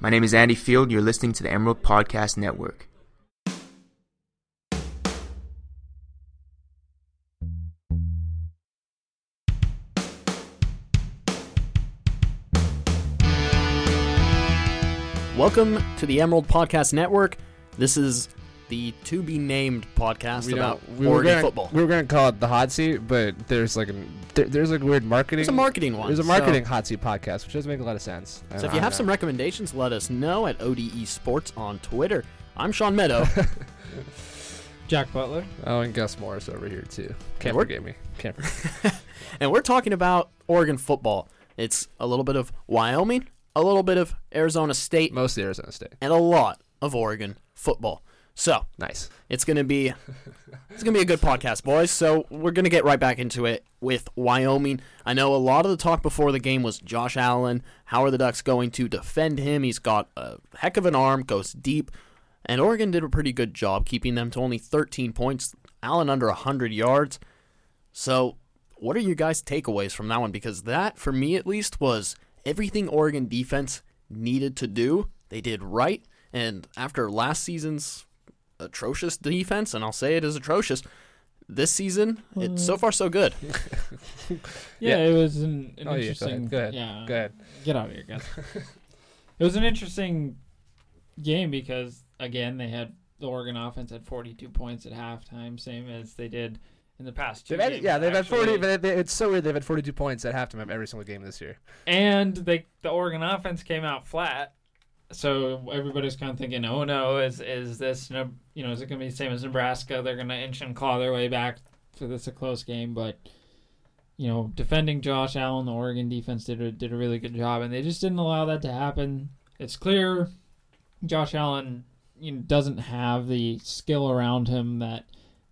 My name is Andy Field. You're listening to the Emerald Podcast Network. Welcome to the Emerald Podcast Network. This is the to be named podcast We about we Oregon gonna, football. We were gonna call it the hot seat, but there's like a there, there's like weird marketing. It's a marketing one. There's a so- marketing hot seat podcast, which doesn't make a lot of sense. So, don't if you know. have some recommendations, let us know at ODE Sports on Twitter. I'm Sean Meadow. Jack Butler. oh, and Gus Morris over here too. Can't we're- forget me. Can't. Forget. and we're talking about Oregon football. It's a little bit of Wyoming, a little bit of Arizona State, Mostly Arizona State. and a lot of Oregon football. So Nice. it's gonna be it's gonna be a good podcast, boys. So we're gonna get right back into it with Wyoming. I know a lot of the talk before the game was Josh Allen. How are the Ducks going to defend him? He's got a heck of an arm, goes deep, and Oregon did a pretty good job keeping them to only 13 points. Allen under 100 yards. So, what are you guys' takeaways from that one? Because that, for me at least, was everything Oregon defense needed to do. They did right. And after last season's atrocious defense, and I'll say it is atrocious, this season, it's so far so good. Yeah, Yeah. it was an, an Oh, yeah, go ahead, interesting. go ahead, Yeah, Go ahead. Get out of here, guys. it was an interesting game because again they had the Oregon offense had 42 points at halftime, same as they did in the past two They've had, yeah, they've had 40. But they, it's so weird. They've had 42 points at halftime of every single game this year. and they the Oregon offense came out flat. So everybody's kind of thinking, oh no, is is this you know is it going to be the same as Nebraska? They're going to inch and claw their way back for this a close game, but you know defending Josh Allen, the Oregon defense did a, did a really good job, and they just didn't allow that to happen. It's clear Josh Allen you know, doesn't have the skill around him that.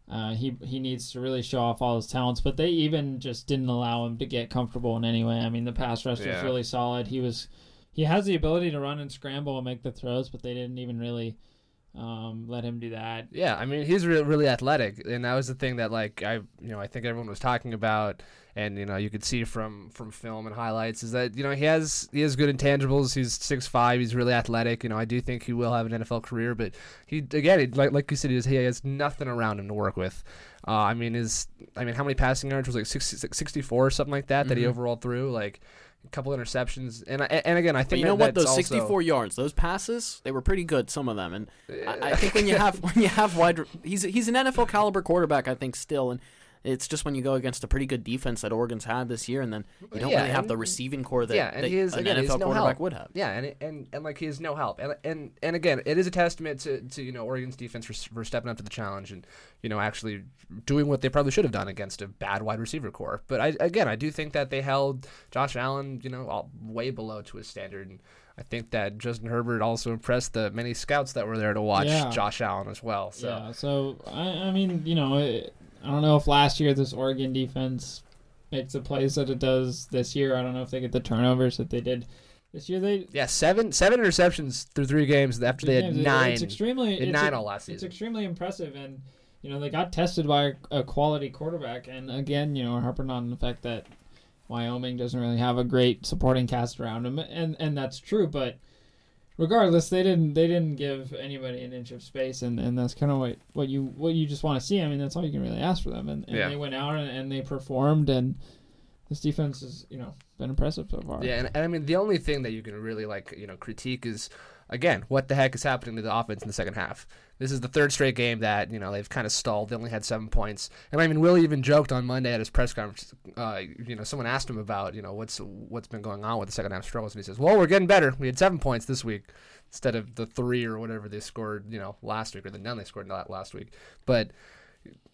Uh, he he needs to really show off all his talents, but they even just didn't allow him to get comfortable in any way. I mean, the pass rush was really solid. He was he has the ability to run and scramble and make the throws, but they didn't even really um, let him do that. Yeah, I mean he's re- really athletic, and that was the thing that like I you know I think everyone was talking about, and you know you could see from from film and highlights is that you know he has he has good intangibles. He's six five. He's really athletic. You know I do think he will have an NFL career, but he again he, like like you said he has, he has nothing around him to work with. Uh, I mean his I mean how many passing yards was like 60, 64 or something like that that he Mhm. overall threw like. A couple interceptions, and I- and again, I But think you know what? Those also- 64 yards, those passes, they were pretty good. Some of them, and I, I think when you have when you have wide, he's he's an NFL caliber quarterback. I think still, and it's just when you go against a pretty good defense that Oregon's had this year, and then you don't Yeah, really have the receiving core that, yeah, and that he is- an again, he has NFL no quarterback help. would have. Yeah, and and and like he has no help, and and and again, it is a testament to, to you know Oregon's defense for, for stepping up to the challenge and you know actually doing what they probably should have done against a bad wide receiver core. But I again, I do think that they held Josh Allen, you know, all, way below to his standard, and I think that Justin Herbert also impressed the many scouts that were there to watch Yeah. Josh Allen as well. So Yeah, so I, I mean, you know, it, I don't know if last year this Oregon defense makes the plays that it does this year. I don't know if they get the turnovers that they did this year. They yeah, seven seven interceptions through three games after they had games. Nine. It's extremely it's nine a- all last season. It's extremely impressive, and you know they got tested by a, a quality quarterback. And again, you know, harping on the fact that Wyoming doesn't really have a great supporting cast around him, and and that's true. But regardless, they didn't they didn't give anybody an inch of space, and, and that's kind of what, what you what you just want to see. I mean, that's all you can really ask for them. And, and Yeah. they went out and, and they performed, and this defense has you know been impressive so far. Yeah, and, and I mean the only thing that you can really like you know critique is again what the heck is happening to the offense in the second half. This is the third straight game that you know they've kind of stalled. They only had seven points, and I mean Willie even joked on Monday at his press conference. Uh, you know, someone asked him about you know what's what's been going on with the second half struggles, and he says, "Well, we're getting better. We had seven points this week instead of the three or whatever they scored you know last week or the none they scored last week." But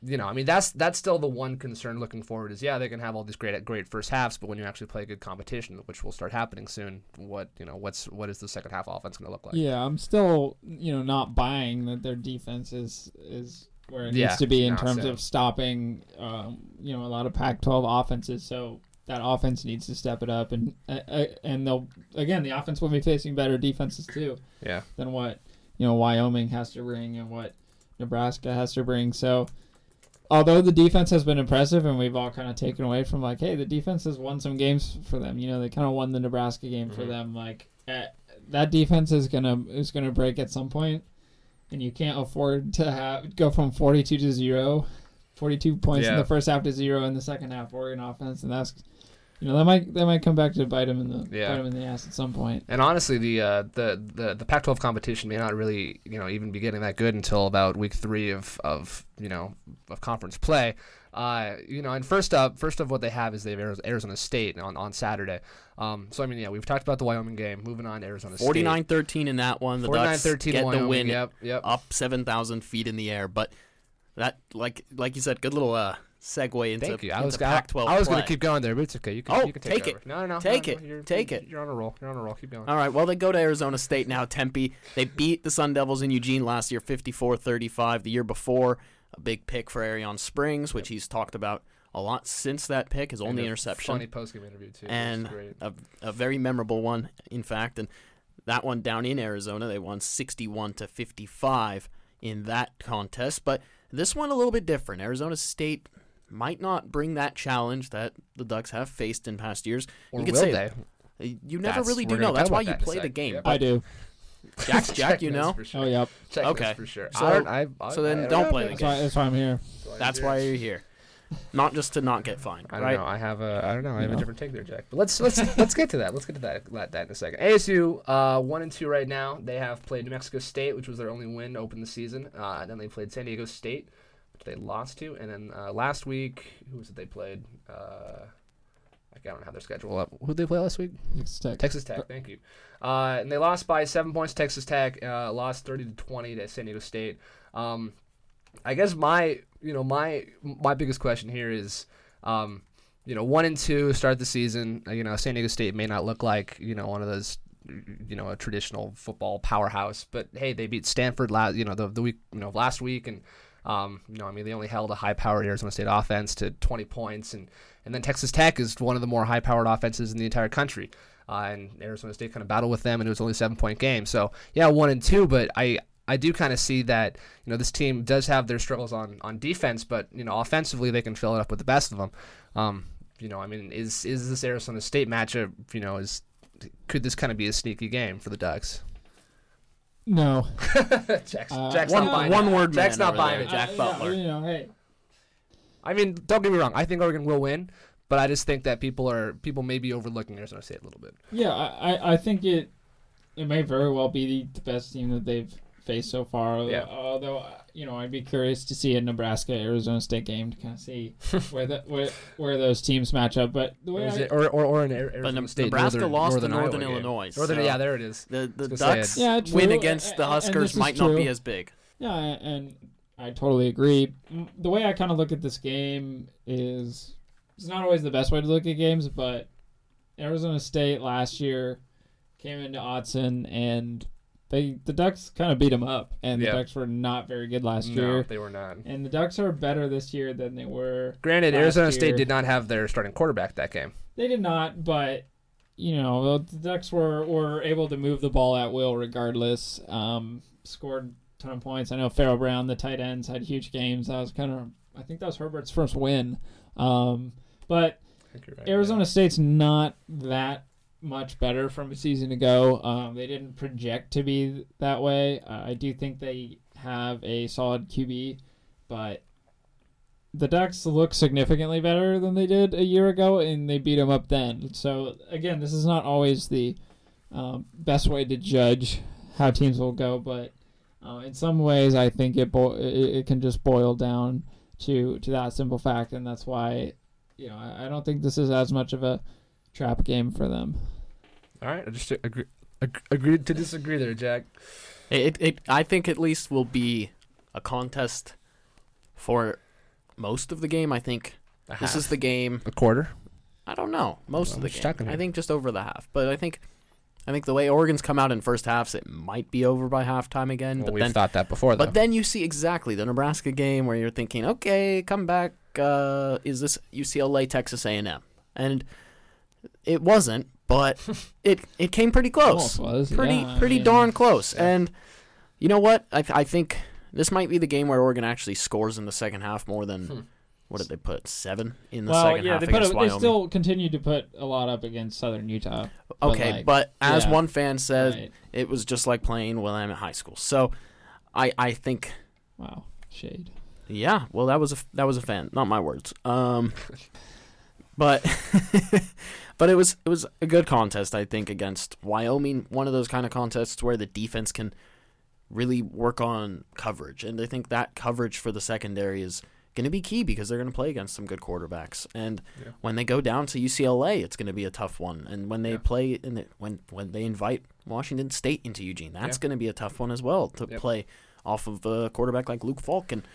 you know, I mean, that's that's still the one concern looking forward is yeah, they can have all these great great first halves, but when you actually play a good competition, which will start happening soon, what you know, what's what is the second half offense going to look like? Yeah, I'm still, you know, not buying that their defense is is where it Yeah, needs to be in terms same. of stopping, um, you know, a lot of Pac-12 offenses. So that offense needs to step it up, and uh, uh, and they'll again the offense will be facing better defenses too Yeah, than what you know Wyoming has to bring and what Nebraska has to bring. So although the defense has been impressive and we've all kind of taken away from like, hey, the defense has won some games for them. You know, they kind of won the Nebraska game for Mhm. them. Like, uh, that defense is gonna is gonna break at some point, and you can't afford to have go from forty two to zero. 42 points in the first half to zero in the second half Oregon offense and that's you know that might that might come back to bite him in the Yeah. bite him in the ass at some point. And honestly, the uh, the the the Pac-12 competition may not really you know even be getting that good until about week three of of you know of conference play. Uh, you know, and first up, first of what they have is they have Arizona State on, on Saturday. Um, so I mean, yeah, we've talked about the Wyoming game. Moving on to Arizona State. 49-13 in that one. The Ducks 49-13 get Wyoming. the win Yep, yep. up 7,000 feet in the air. But that, like like you said, good little uh, segue into, Thank you. I was gonna, Pac-12 I was going to keep going there, but it's okay. You can, Oh, you can take, take it. No, no, no. Take no, it. no, You're, Take it. You're on a roll. You're on a roll. Keep going. All right, well, they go to Arizona State now, Tempe. They beat the Sun Devils in Eugene last year 54 35. The year before, a big pick for Arrion Springs, which he's talked about a lot since that pick, his only interception. Funny post-game interview too. And- a, a very memorable one, in fact. And that one down in Arizona, they won 61 to 55 in that contest. But this one a little bit different. Arizona State might not bring that challenge that the Ducks have faced in past years. Or you could will say they? You never That's- really we're do gonna know. That's talk why about you that in a play the sec. game. Yep. I do. Jack, Jack, you Check know. for sure. Oh yep. Check Okay. for sure. So- I don't, I, I, so then I don't know, play the That's why, that's why I'm here. That's why you're here. Not just to not get fined, I don't right? know. I have a. I don't know. I have No. a different take there, Jack. But let's let's let's get to that. Let's get to that that, that in a second. ASU uh, one and two right now. They have played New Mexico State, which was their only win to open the season. Uh, and then they played San Diego State, they lost to. And then uh, last week, who was it they played? Uh, I don't have their schedule up. Who did they play last week? Texas Tech. Texas Tech. Thank you. Uh, and they lost by seven points. Texas Tech uh, lost thirty to twenty to San Diego State. Um, I guess my you know my my biggest question here is, um, you know, one and two start the season. uh, You know, San Diego State may not look like you know one of those. You know, a traditional football powerhouse, but hey, they beat Stanford last. You know, the the week you know last week, and um, you know, I mean, they only held a high-powered Arizona State offense to 20 points, and and then Texas Tech is one of the more high-powered offenses in the entire country. Uh, and Arizona State kind of battled with them, and it was only a seven-point game. So yeah, one and two, but I I do kind of see that you know this team does have their struggles on on defense, but you know offensively they can fill it up with the best of them. Um, you know, I mean, is is this Arizona State matchup? You know, is could this kind of be a sneaky game for the Ducks? No. Jack's, Uh, Jack's One, not buying one it. word Jack's not buying there, it. Jack Uh, Butler. You know, hey, I mean, don't get me wrong. I think Oregon will win, but I just think that people are people may be overlooking Arizona State a little bit. yeah, I, I- I think it it may very well be the, the best team that they've faced so far. Although, Yeah. although uh, you know, I'd be curious to see a Nebraska Arizona State game to kind of see where the where, where those teams match up. But the Or, way is I, it, or, or, or in Arizona But State, Nebraska Northern, lost Northern to Northern Iowa game. Illinois. Northern, yeah, there it is. The the was gonna say Ducks Yeah, true. win against the And- and Huskers might not be as big. Yeah, and I totally agree. The way I kind of look at this game is it's not always the best way to look at games, but Arizona State last year came into Autzen and they the Ducks kind of beat them up, and Yeah. the Ducks were not very good last year. No, year. they were not. And the Ducks are better this year than they were. Granted, Arizona year. State did not have their starting quarterback that game. They did not, but you know the Ducks were were able to move the ball at will regardless. Um, scored a ton of points. I know Pharaoh Brown, the tight ends, had huge games. That was kind of I think that was Herbert's first win. Um, but I think you're right, Arizona State's not that much better from a season ago. Um, they didn't project to be that way. Uh, I do think they have a solid QB, but the Ducks look significantly better than they did a year ago, and they beat them up then. So again, this is not always the um, best way to judge how teams will go, but uh, in some ways, I think it, bo- it it can just boil down to to that simple fact, and that's why you know I, I don't think this is as much of a trap game for them. All right, I just agree, ag- agreed to disagree there, Jack. It, it I think at least will be a contest for most of the game. I think A this is the game. a quarter. I don't know most I'm of the game. I think just over the half, but I think I think the way Oregon's come out in first halves, it might be over by halftime again. Well, but we've then thought that before, though. But then you see exactly the Nebraska game where you're thinking, okay, come back. Uh, is this UCLA Texas A&M? And it wasn't, but it it came pretty close, Almost was, pretty yeah, I pretty mean, darn close. yeah. And you know what? I th- I think this might be the game where Oregon actually scores in the second half more than Hmm. what did they put seven in the well, second yeah, half they put. against A, they still continued to put a lot up against Southern Utah. but, okay, like, but as yeah. one fan said, Right. it was just like playing when I'm Willamette High School. So, I I think Wow, shade. Yeah, well, that was a that was a fan, not my words. Um, but but it was it was a good contest, I think, against Wyoming. One of those kind of contests where the defense can really work on coverage, and I think that coverage for the secondary is going to be key because they're going to play against some good quarterbacks. And Yeah. when they go down to UCLA, it's going to be a tough one. And when they Yeah. play in the, when when they invite Washington State into Eugene, that's Yeah. going to be a tough one as well to play off of a quarterback like Luke Falk. And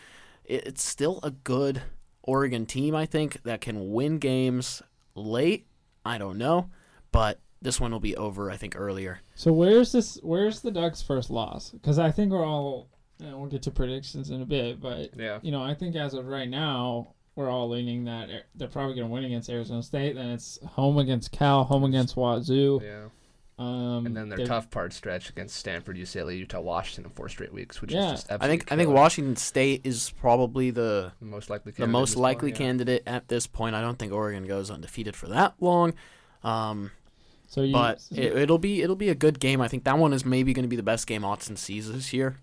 it- it's still a good Oregon team, I think, that can win games late. I don't know, but this one will be over, I think, earlier. So where's this? Where's the Ducks' first loss? Because I think we're all. And we'll get to predictions in a bit, but Yeah. you know, I think as of right now, we're all leaning that they're probably going to win against Arizona State. Then it's home against Cal, home against Wazoo. Yeah. Um, And then their tough part stretch against Stanford, UCLA, Utah, Washington in four straight weeks, which Yeah. is just I absolutely think I think. Washington State is probably the the most likely the candidate most as well, likely yeah. candidate at this point. I don't think Oregon goes undefeated for that long. Um, So you, but it, it'll be it'll be a good game. I think that one is maybe going to be the best game Autzen sees this year.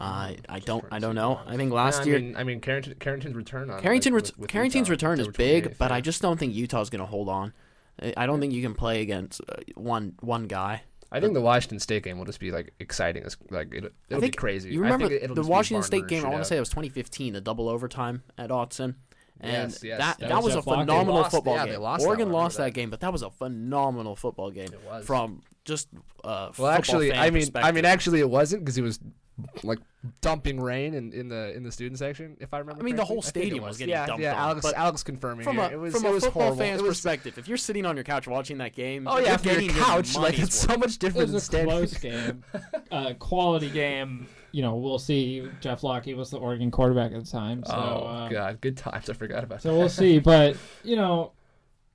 I I don't I don't know. I think Yeah, last I year I mean Carrington, Carrington's return on Carrington like, with- with Carrington's Utah, return is big, but yeah. I just don't think Utah's going to hold on. I- don't think you can play against uh, one one guy. I think the Washington State game will just be like exciting. It's like it, it'll think be crazy. You I remember the Washington State game? I want to say it was 2015, the double overtime at Autzen. And Yes, yes, that, that that, was was, a phenomenal lost- football yeah, game. lost that Oregon one, lost that that. game, but that was a phenomenal football game It was. from just uh, Well, actually, I mean, I mean, actually, actually, it wasn't because it was like dumping rain in, in the in the student section. If I remember, I mean, the whole stadium it was getting yeah, dumped Yeah, on, Alex, but Alex confirming from here. a it was from it a was football horrible. fan's was, perspective, if you're sitting on your couch watching that game, Oh you're yeah, from getting your your couch, like it's worth. so much different than was a standing. close game, uh, quality game. You know, we'll see. Jeff Lockie was the Oregon quarterback at the time, so oh uh, god, good times. I forgot about So that. we'll see. But you know,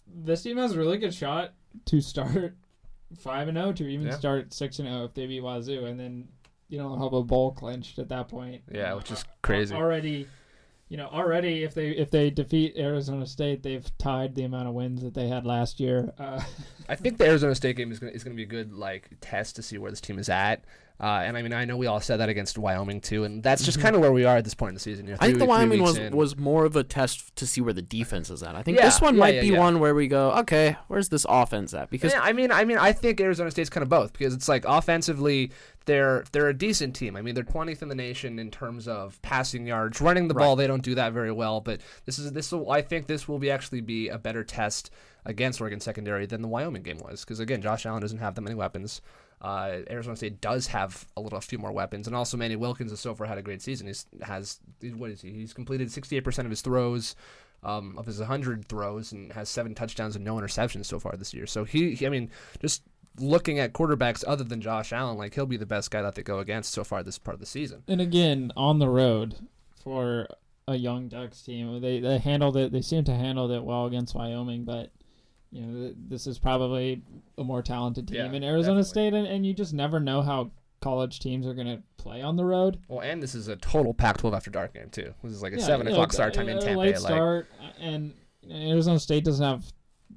this team has a really good shot to start five and zero, to even Yeah. start six and zero if they beat Wazoo, and then you don't have a bowl clinched at that point. Yeah, which is crazy. Already, you know, already if they if they defeat Arizona State, they've tied the amount of wins that they had last year. Uh, I think the Arizona State game is gonna is gonna be a good like test to see where this team is at. Uh, and I mean, I know we all said that against Wyoming too, and that's just kind of where we are at this point in the season. You know, I think the Wyoming was in. was more of a test to see where the defense is at. I think Yeah, this one yeah, might yeah, be yeah. one where we go, okay, where's this offense at? Because Yeah, I mean, I mean, I think Arizona State's kind of both because it's like offensively, they're they're a decent team. I mean, they're 20th in the nation in terms of passing yards, running the ball. They don't do that very well, but this is this will I think this will be actually be a better test against Oregon secondary than the Wyoming game was because again, Josh Allen doesn't have that many weapons. Uh, Arizona State does have a little, a few more weapons, and also Manny Wilkins has so far had a great season. He's has what is he? He's completed 68% of his throws, um, of his 100 throws, and has seven touchdowns and no interceptions so far this year. So he, he I mean, just looking at quarterbacks other than Josh Allen, like he'll be the best guy that they go against so far this part of the season. and again, on the road for a young Ducks team, they they handled it. They seem to handle it well against Wyoming, but you know this is probably a more talented team Yeah, in Arizona definitely. State, and, and you just never know how college teams are going to play on the road. Well, and this is a total Pac-12 after dark game too. This is like a Yeah, seven you know, o'clock start time in Tempe. Late Like, start, and Arizona State doesn't have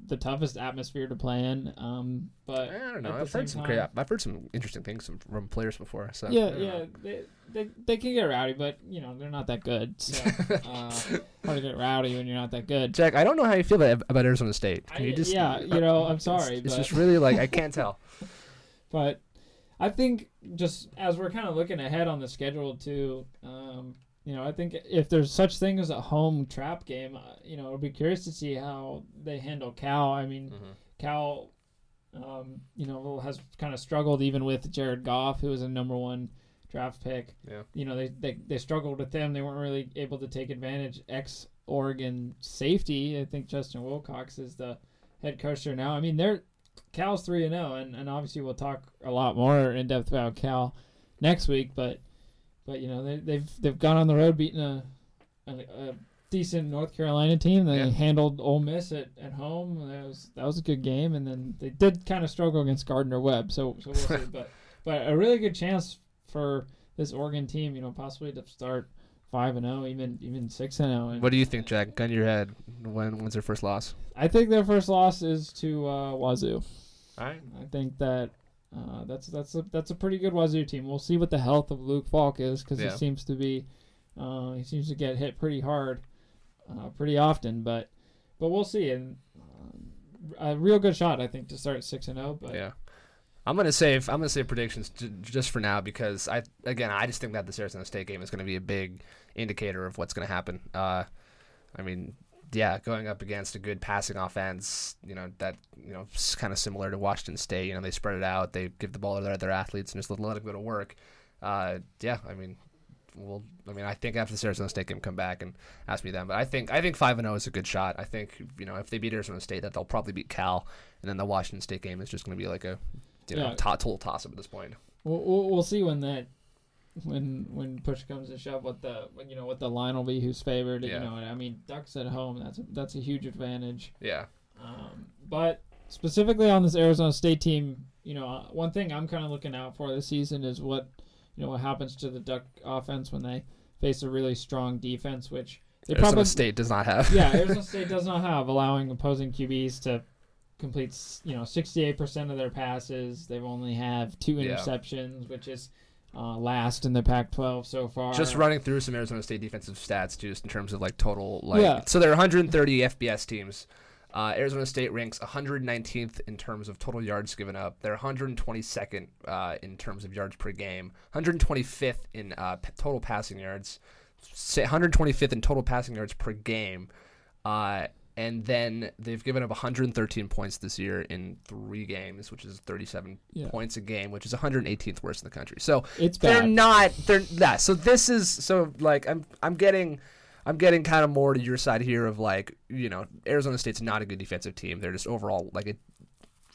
the toughest atmosphere to play in. Um, but I don't know. I've heard some great. time- I've heard some interesting things from, players before. So yeah, yeah, they, they they can get rowdy, but you know they're not that good. So uh, hard to get rowdy when you're not that good. Jack, I don't know how you feel about, Arizona State. Can you just yeah, you know, I'm sorry, It's, it's just really like I can't tell. but I think just as we're kind of looking ahead on the schedule too, um, you know, I think if there's such thing as a home trap game, uh, you know, it'll be curious to see how they handle Cal. I mean, Mm-hmm. Cal, um, you know, has kind of struggled even with Jared Goff, who was a number one draft pick. Yeah. You know, they, they, they struggled with them. They weren't really able to take advantage. Ex Oregon safety, I think Justin Wilcox is the head coach there now. I mean, they're Cal's three and zero, and and obviously we'll talk a lot more in depth about Cal next week. But but you know they they've they've gone on the road beating a a, a decent North Carolina team. They Yeah. handled Ole Miss at, at home. That was that was a good game, and then they did kind of struggle against Gardner Webb. So so we'll see. But but a really good chance for this Oregon team, you know, possibly to start five and zero, even even six and zero. What do you think, Jack? Gun to your head. When when's their first loss? I think their first loss is to uh, Wazoo. All right. I think that uh, that's that's a that's a pretty good Wazoo team. We'll see what the health of Luke Falk is because Yeah. he seems to be uh, he seems to get hit pretty hard, uh, pretty often. But but we'll see. And uh, a real good shot, I think, to start six and zero. But Yeah. I'm gonna save. I'm gonna save predictions j- just for now because I again I just think that this Arizona State game is gonna be a big indicator of what's gonna happen. Uh, I mean, yeah, going up against a good passing offense, you know that you know kind of similar to Washington State. You know they spread it out, they give the ball to their, other athletes and just let, them go to work. Uh, yeah, I mean, well, I mean, I think after this Arizona State game, come back and ask me then. But I think I think five and zero is a good shot. I think you know if they beat Arizona State, that they'll probably beat Cal, and then the Washington State game is just going to be like a you know Yeah. to- total toss up at this point. we'll, we'll we'll see when that when when push comes to shove what the you know what the line will be, who's favored. Yeah. You know, I mean, Ducks at home. That's a, that's a huge advantage. Yeah, Um, but specifically on this Arizona State team, you know, uh, one thing I'm kind of looking out for this season is what you know what happens to the Duck offense when they face a really strong defense, which they Arizona probably State does not have. yeah Arizona State does not have, allowing opposing QBs to complete you know 68% of their passes. They've only have two Yeah. interceptions, which is uh, last in the Pac-12 so far. Just running through some Arizona State defensive stats, just in terms of like total, like Yeah. so there are 130 FBS teams. Uh, Arizona State ranks 119th in terms of total yards given up. They're 122nd uh, in terms of yards per game, 125th in uh, p- total passing yards, say 125th in total passing yards per game. Uh, and then they've given up 113 points this year in three games, which is 37 Yeah. points a game, which is 118th worst in the country. So It's they're not they're yeah so this is so like i'm i'm getting i'm getting kind of more to your side here of like you know arizona state's not a good defensive team they're just overall like it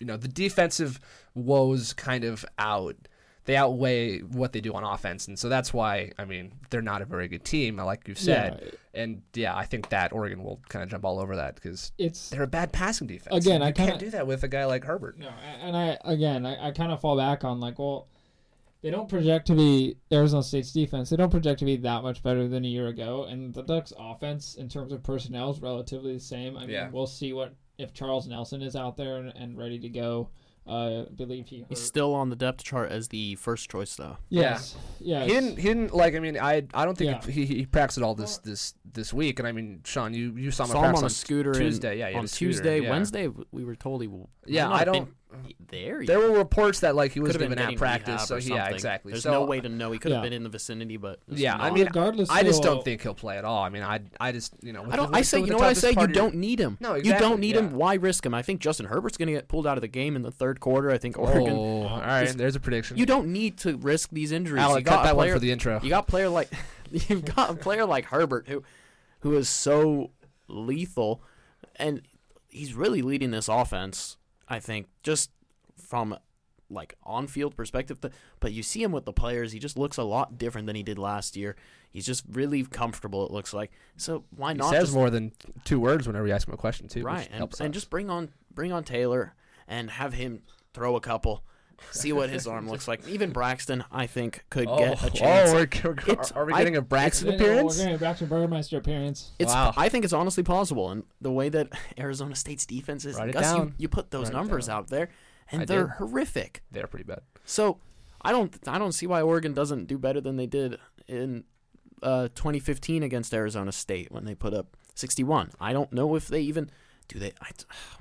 you know the defensive woes kind of out they outweigh what they do on offense and so that's why i mean they're not a very good team like you've said Yeah, and yeah i think that oregon will kind of jump all over that because it's they're a bad passing defense Again, you I can't do that with a guy like herbert No, and I again, I, I kind of fall back on like, well, they don't project to be Arizona State's defense. They don't project to be that much better than a year ago, and the Ducks' offense in terms of personnel is relatively the same. I mean, Yeah. we'll see what if Charles Nelson is out there and, and ready to go. Uh, I believe he. He's still on the depth chart as the first choice, though. Yes. yeah. He didn't. He didn't like. I mean, I. I don't think Yeah. he, he practiced at all this this this week. And I mean, Sean, you you saw him, at Saw him practice on a on scooter in- Tuesday. yeah, he had on a scooter, Tuesday, yeah. Wednesday, we were told he. Yeah, I don't. been there. There were reports that like he was could have been given at practice. So yeah, exactly. There's so no uh, way to know. He could have Yeah. been in the vicinity, but it's Yeah, I mean, regardless, I just still- don't think he'll play at all. I mean, I I just you know. with I don't. the- I say, you know what I say. You don't need him. No, You don't need him. Why risk him? I think Justin Herbert's going to get pulled out of the game in the third quarter. I think Oregon. Oh, all right. Just- there's a prediction. You don't need to risk these injuries. Alec, you got cut that player, one for the intro. You got player like you've got a player like Herbert who who is so lethal and he's really leading this offense, I think, just from like on field perspective. But you see him with the players, he just looks a lot different than he did last year. He's just really comfortable, it looks like. So why not? He says just more than two words whenever you ask him a question too. right and, and just bring on bring on Taylor and have him throw a couple. See what his arm looks like. Even Braxton, I think, could get a chance. Oh, we're, we're, It's- are we I- getting a Braxton No, no, appearance? We're going to Braxton Burmeister appearance. It's. Wow. I think it's honestly possible, and the way that Arizona State's defense is, Write it Gus, you, down. you put those Write it numbers down. out there, and I they're did. horrific. They're pretty bad. So, I don't. I don't see why Oregon doesn't do better than they did in uh, 2015 against Arizona State when they put up 61. I don't know if they even do they. I,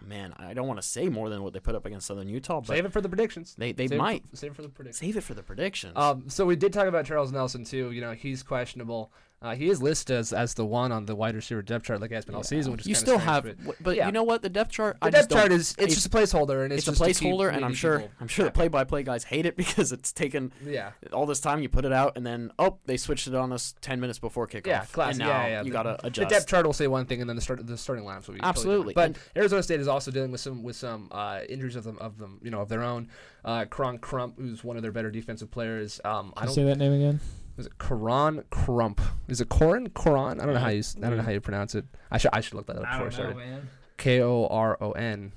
man, I don't want to say more than what they put up against Southern Utah, but Save it for the predictions. they they Save it might for, save it for the predictions. save it for the predictions. Um, so we did talk about Charles Nelson too. You know, he's questionable. Uh, he is listed as, as the one on the wide receiver depth chart, like he has been all season. Which is you still strange, have, but but yeah. you know what? The depth chart. the I depth chart is it's, just a placeholder, and it's, it's, a just to placeholder, and I'm sure people- I'm sure yeah. the play-by-play guys hate it because it's taken Yeah, all this time. You put it out, and then oh, they switched it on us ten minutes before kickoff. yeah, classic. And now yeah, yeah. you gotta adjust. The adjust. depth chart will say one thing, and then the start the starting lineups will be Absolutely. different. But Arizona State is also dealing with some with some uh, injuries of them of them you know of their own. Uh, Karan Crump, who's one of their better defensive players. Um, I don't. say that name again? Is it Karan Crump? Is it Corin? Coran? I don't know how you I don't know how you pronounce it. I should I should look that up I before I, don't know, started. man. K O R O N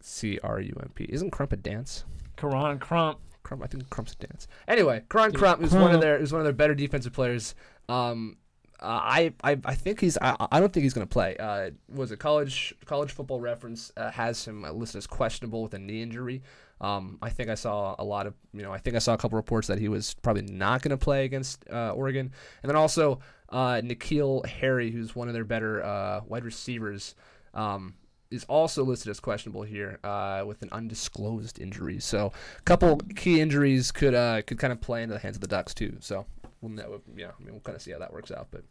C R U M P. Isn't Crump a dance? Karan Crump. Crump, I think Crump's a dance. Anyway, Karan Dude, Crump is one of their is one of their better defensive players. Um, Uh, I, I I think he's I, I don't think he's going to play. Uh, was it college college football reference uh, has him listed as questionable with a knee injury. Um, I think I saw a lot of you know I think I saw a couple reports that he was probably not going to play against uh, Oregon, and then also uh, N'Keal Harry, who's one of their better uh, wide receivers. Um, is also listed as questionable here uh, with an undisclosed injury. So, a couple key injuries could uh, could kind of play into the hands of the Ducks too. So, we'll know, yeah, I mean, we'll kind of see how that works out. But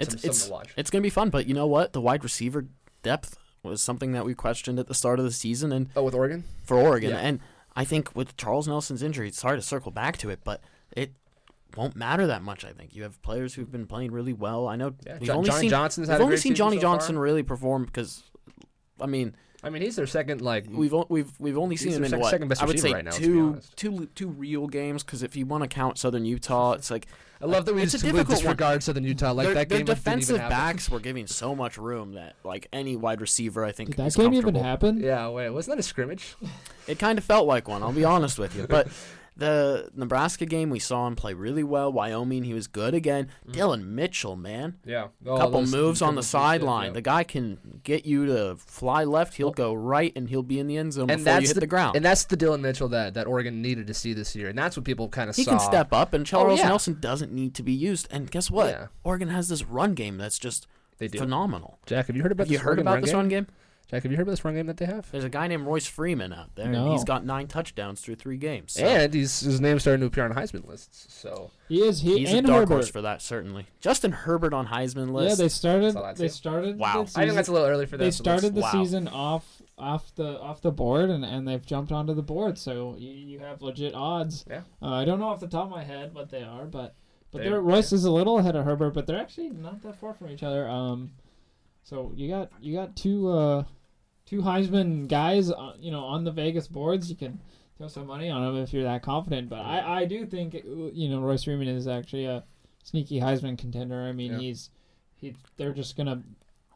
It's some, it's to watch. it's gonna be fun, but you know what? The wide receiver depth was something that we questioned at the start of the season, and Oh, with Oregon, for Oregon, Yeah. and I think with Charles Nelson's injury, it's hard to circle back to it, but it won't matter that much. I think you have players who've been playing really well. I know yeah, we've Jo- only Johnny seen Johnson's we've only seen Johnny so. Johnson really perform because, I mean, I mean, he's their second like we've o- we've we've only seen him in sec- what second best I would say right now, let's two honest. two two real games because if you want to count Southern Utah, it's like I love that we It's just completely difficult one. disregard Southern Utah like their, that their game. didn't even defensive happen. backs were giving so much room that like any wide receiver I think Did that is game even comfortable. happen? Yeah, wait, wasn't that a scrimmage? It kind of felt like one. I'll be honest with you, but. The Nebraska game, we saw him play really well. Wyoming, he was good again. Mm. Dillon Mitchell, man, Yeah, a couple moves on the sideline. The guy can get you to fly left. He'll go right, and he'll be in the end zone and before that's you hit the, the, ground. and that's the Dillon Mitchell that, that Oregon needed to see this year, and that's what people kind of he saw. can step up, and Charles yeah. Nelson doesn't need to be used. And guess what? Yeah. Oregon has this run game that's just They do. phenomenal. Jack, have you heard about Have you this heard Oregon about run this game? run game? Jack, have you heard about this run game that they have? There's a guy named Royce Freeman out there, and No. he's got nine touchdowns through three games. So And he's, his name's starting to appear on Heisman lists. So He is. He he's a and dark Herbert. horse for that, certainly. Justin Herbert on Heisman list. Yeah, they started. They started. Wow. the I think season- that's a little early for that. they so let's- started the wow. season off off the off the board and, and they've jumped onto the board so you, you have legit odds Yeah. uh, i don't know off the top of my head what they are but but They- they're, royce is a little ahead of herbert but they're actually not that far from each other um so you got you got two uh two heisman guys uh, you know on the vegas boards you can throw some money on them if you're that confident but i i do think you know royce freeman is actually a sneaky heisman contender i mean Yeah. he's he they're just gonna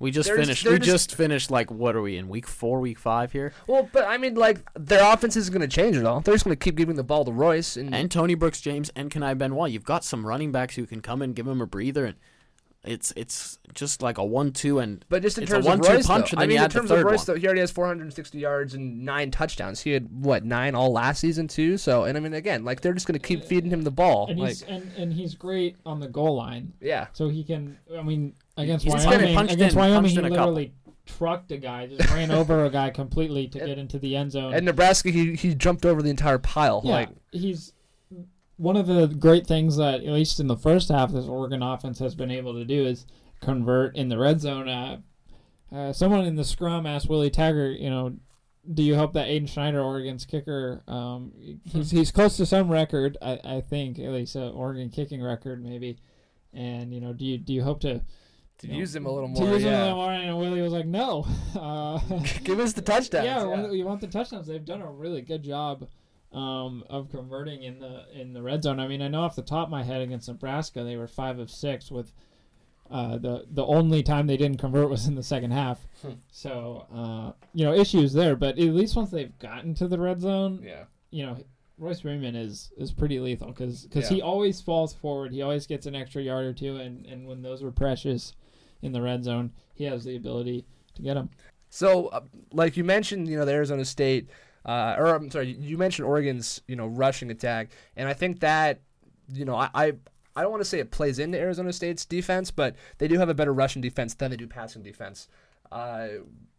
we just They're finished. they're We just- just finished. Like, what are we in week four, week five here? Well, but I mean, like their offense isn't going to change at all. They're just going to keep giving the ball to Royce, and, And Tony Brooks James and Kani Benoit. You've got some running backs who can come in, give him a breather, and it's it's just like a one-two. And But just in It's a terms of one-two Royce, punch, though, and I then mean, you in terms of third Royce, one. though, he already has 460 yards and nine touchdowns. He had what nine all last season too. So, and I mean, again, like they're just going to keep feeding him the ball. and Like, he's and, and he's great on the goal line yeah, So he can. I mean, against He's Wyoming, punched against in- Wyoming, punched he in a literally trucked a guy, just ran over a guy completely to get into the end zone. and Nebraska, he he jumped over the entire pile. yeah, Like, he's one of the great things that at least in the first half this Oregon offense has been able to do is convert in the red zone. Uh, uh, someone in the scrum asked Willie Taggart, you know, do you hope that Aidan Schneider, Oregon's kicker, um, he's he's close to some record, I, I think, at least a Oregon kicking record maybe. And you know, do you do you hope to to you know, use him a little to more. use him a little more, and Willie was like, "No, uh, Give us the touchdowns. yeah, yeah. we- you want the touchdowns." They've done a really good job um, of converting in the in the red zone. I mean, I know off the top of my head against Nebraska, they were five of six with uh, the the only time they didn't convert was in the second half. Hmm. so uh, you know, issues there. But at least once they've gotten to the red zone, Yeah. you know. Royce Freeman is, is pretty lethal because Yeah. he always falls forward. He always gets an extra yard or two, and, and when those were precious in the red zone, he has the ability to get them. So, uh, like you mentioned, you know, the Arizona State, uh, or I'm sorry, you mentioned Oregon's, you know, rushing attack, and I think that, you know, I. I I don't want to say it plays into Arizona State's defense, but they do have a better rushing defense than they do passing defense. Uh,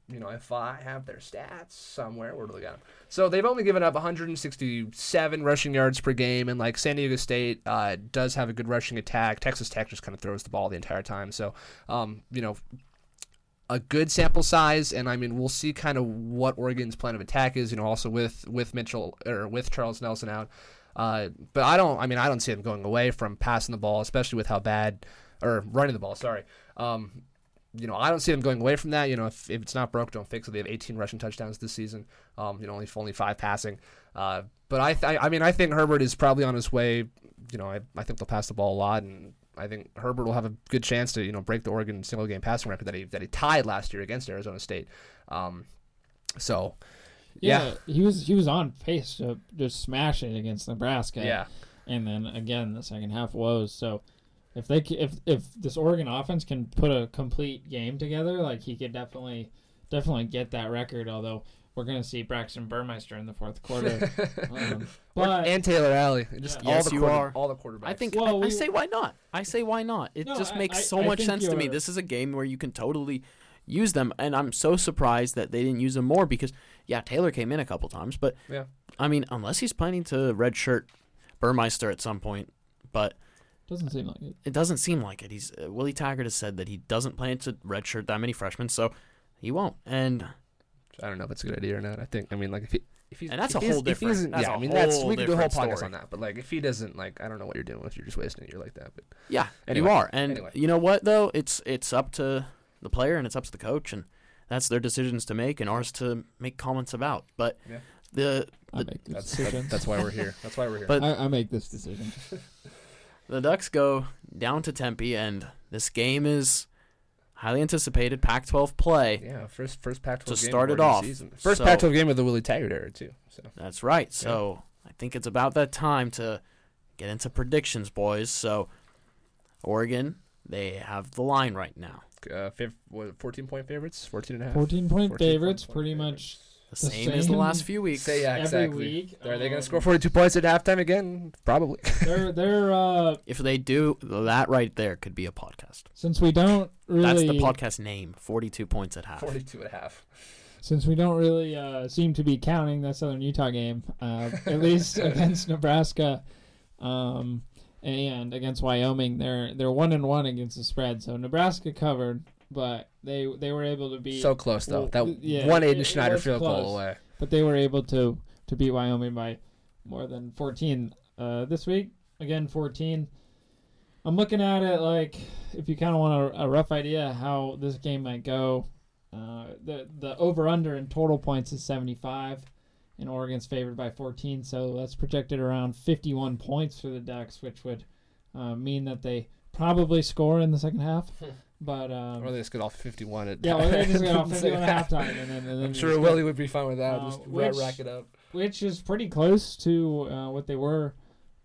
you know, if I have their stats somewhere, where do they got them? So they've only given up 167 rushing yards per game, and like San Diego State uh, does have a good rushing attack. Texas Tech just kind of throws the ball the entire time. So, um, you know, a good sample size, and I mean we'll see kind of what Oregon's plan of attack is. You know, also with with Mitchell or with Charles Nelson out. Uh, but I don't. I mean, I don't see them going away from passing the ball, especially with how bad or running the ball. Sorry. Um, you know, I don't see them going away from that. You know, if, if it's not broke, don't fix it. They have 18 rushing touchdowns this season. Um, you know, only only five passing. Uh, but I, th- I mean, I think Herbert is probably on his way. You know, I, I think they'll pass the ball a lot, and I think Herbert will have a good chance to you know break the Oregon single game passing record that he that he tied last year against Arizona State. Um, so Yeah, he was he was on pace to just smash it against Nebraska. yeah, and then again the second half woes. So if they if if this Oregon offense can put a complete game together, like he could definitely definitely get that record. Although we're gonna see Braxton Burmeister in the fourth quarter, um, but and Taylor Alie. Just Yeah. all Yes, the you quarter- are. all the quarterbacks. I think Well, I, I we- say why not? I say why not? It No, just I- makes I- so I much sense to me. This is a game where you can totally use them, and I'm so surprised that they didn't use them more because yeah, Taylor came in a couple times, but Yeah. I mean, unless he's planning to redshirt Burmeister at some point, but doesn't seem like it. it doesn't seem like it. He's uh, Willie Taggart has said that he doesn't plan to redshirt that many freshmen, so he won't. And I don't know if it's a good idea or not. I think. I mean, like if he. If he's, And that's if a whole if he different- isn't- that's yeah, a I mean, that's we could do a whole podcast story. on that. But like, if he doesn't, like, I don't know what you're doing if you're just wasting a year like that. But Yeah, Anyway, you are. And anyway. you know what though? It's it's up to the player and it's up to the coach and that's their decisions to make and ours to make comments about. But Yeah. the I the, make that's decision. that, that's why we're here. That's why we're here. But- I, I make this decision. the Ducks go down to Tempe and this game is highly anticipated Pac-12 play. yeah, first first Pac-12 To game start of it off, Season. First so- Pac-12 game of the Willie Taggart era too. So That's right. So I think it's about that time to get into predictions, boys. So Oregon, they have the line right now. uh, fiv- what, 14 point favorites, 14 and a half. 14 point 14 favorites, point pretty favorites. much The The same, as the last few weeks. Say yeah, every exactly. week. Are they going um, to score 42 points at halftime again? Probably. They're they're uh If they do, that right there could be a podcast. since we don't really That's the podcast name. Forty-two points at half. 42 and a half. since we don't really uh, seem to be counting that Southern Utah game, uh, at least against Nebraska, um, and against Wyoming, they're they're one and one against the spread. So Nebraska covered, but they they were able to beat. So close though. That yeah, one it- Aidan Schneider was field goal away. but they were able to to beat Wyoming by more than 14 uh, this week. Again, 14. I'm looking at it like if you kind of want a, a rough idea how this game might go. Uh, the the over under in total points is 75, and Oregon's favored by 14, so that's projected around 51 points for the Ducks, which would uh, mean that they probably score in the second half. But um, Or they just get off 51 at yeah, well, they just got off 51 second at halftime, and then, and then I'm sure Willie would be fine with that. Uh, just which- rack it up. which is pretty close to uh, what they were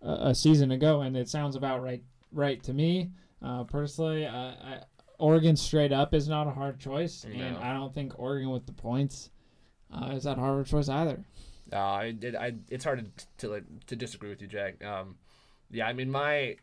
a, a season ago, and it sounds about right right to me. Uh, personally, uh, I, Oregon straight up is not a hard choice, and I don't think Oregon with the points uh, is that hard of a choice either. Uh, I did. I. It's hard to to, like, to disagree with you, Jack. Um, yeah. I mean, my.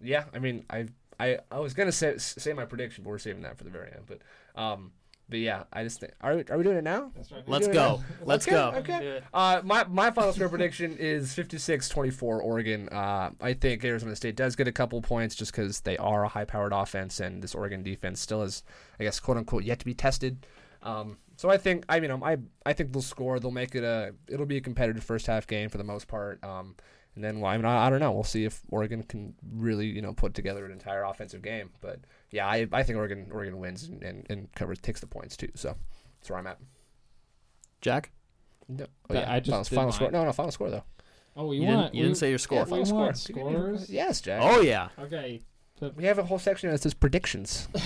Yeah. I mean, I. I. I was gonna say say my prediction, but we're saving that for the very end. But. Um. But yeah, I just think. Are we, are we doing it now? That's right. Let's go. it? Let's Okay, go. Okay. Uh, my my final score prediction is 56-24 Oregon. Uh, I think Arizona State does get a couple points just because they are a high-powered offense, and this Oregon defense still is, I guess, quote unquote, yet to be tested. Um, so I think I mean um, I I think they'll score. They'll make it a it'll be a competitive first half game for the most part. Um, and then well, I mean I, I don't know. We'll see if Oregon can really you know put together an entire offensive game. But yeah, I, I think Oregon Oregon wins and, and, and covers takes the points too. So that's where I'm at. Jack, No, oh, yeah. I just final, final score. No, no, final score though. Oh, we you want didn't you we- didn't say your score. Yeah, Final we score. want scores. Yes, Jack. Oh yeah. Okay. We have a whole section that says predictions.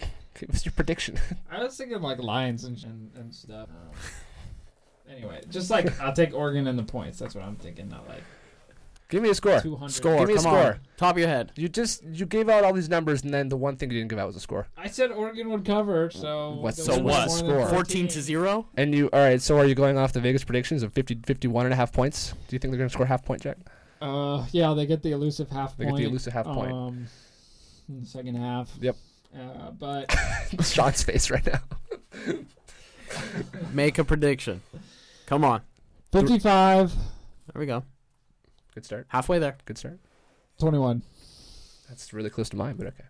Give us your prediction. I was thinking like lines and and, and stuff. Anyway, just like I'll take Oregon and the points. That's what I'm thinking. Not like Give me a score. 200. Score. Give me a Come score. on. Top of your head. You just you gave out all these numbers, and then the one thing you didn't give out was a score. I said Oregon would cover, so What's- there So was what? more than Score. 14 to 0? And you, all right. So are you going off the Vegas predictions of 50, 51 and a half points? Do you think they're going to score half point, Jack? Uh, yeah, they get the elusive half point. They point. get the elusive half point. Um, in the second half. Yep. Uh, but Sean's face right now. Make a prediction. Come on. 55, There we go. Good start. Halfway there. Good start. 21. That's really close to mine, but okay.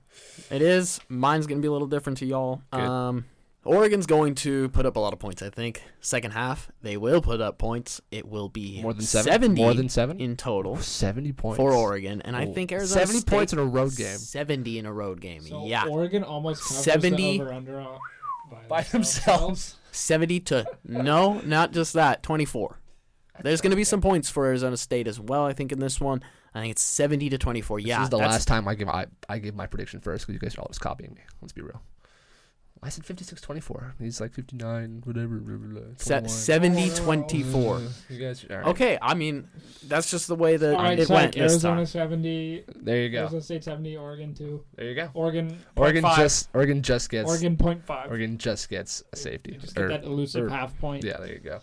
It is. Mine's going to be a little different to y'all. Good. Um, Oregon's going to put up a lot of points, I think. Second half, they will put up points. It will be More than seven. 70 More than seven. in total Seventy points for Oregon. And I think Arizona 70 State- points in a road game. 70 in a road game. So yeah. Oregon almost covers 70 over under by, by themselves. 70 to no, not just that, 24. There's going to be some points for Arizona State as well. I think in this one, I think it's 70 to 24. Yeah, This is the last time I give I, I give my prediction first because you guys are all just copying me. Let's be real. I said 56-24. He's like 59, whatever. blah, blah, blah, Se- 70 Oh, no. 24. Uh, You guys, all right. Okay, I mean, that's just the way that All right, it so went this Arizona time. 70, There you go. Arizona State 70, Oregon 2. There you go. Oregon, Oregon 0.5. just Oregon just gets Oregon point five. Oregon just gets a safety. Just get Or- that elusive or- half point. yeah, there you go.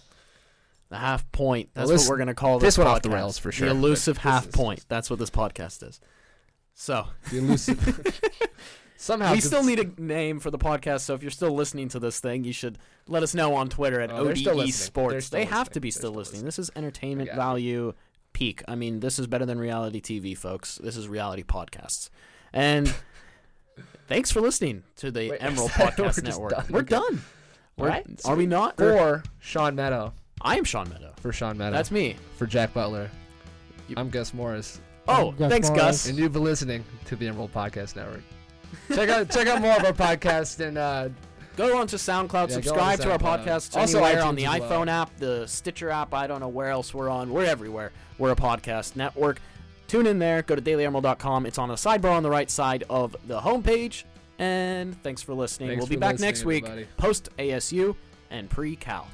The half point. That's Well, this- what we're going to call this this went off the rails for sure, The elusive this half is- point. That's what this podcast is. So, The elusive. Somehow we still need a name for the podcast. So if you're still listening to this thing, you should let us know on Twitter at Oh, they're ODE. Sports. They're still they have listening. to be They're still still listening. This is entertainment They value peak. I mean, this is better than reality TV, folks. This is reality podcasts. And thanks for listening to the Wait, Emerald we're Podcast Network. done. We're Okay. done. We're, Alright, are we not? Or- for Sean Meadow. I am Sean Meadow. For Sean Meadow. That's me. for Jack Butler. You- I'm Gus Morris, Oh, Gus thanks, Morris. Gus. and you've been listening to the Emerald Podcast Network. check out check out more of our podcast and uh, Go on to SoundCloud, Yeah, go on subscribe to to our SoundCloud. podcast Also anywhere on the well. iPhone app, the Stitcher app. I don't know where else we're on. We're everywhere. We're a podcast network. Tune in there. Go to dailyemerald.com. It's on the sidebar on the right side of the homepage. And thanks for listening. thanks we'll be back next week everybody. post ASU and pre Cal.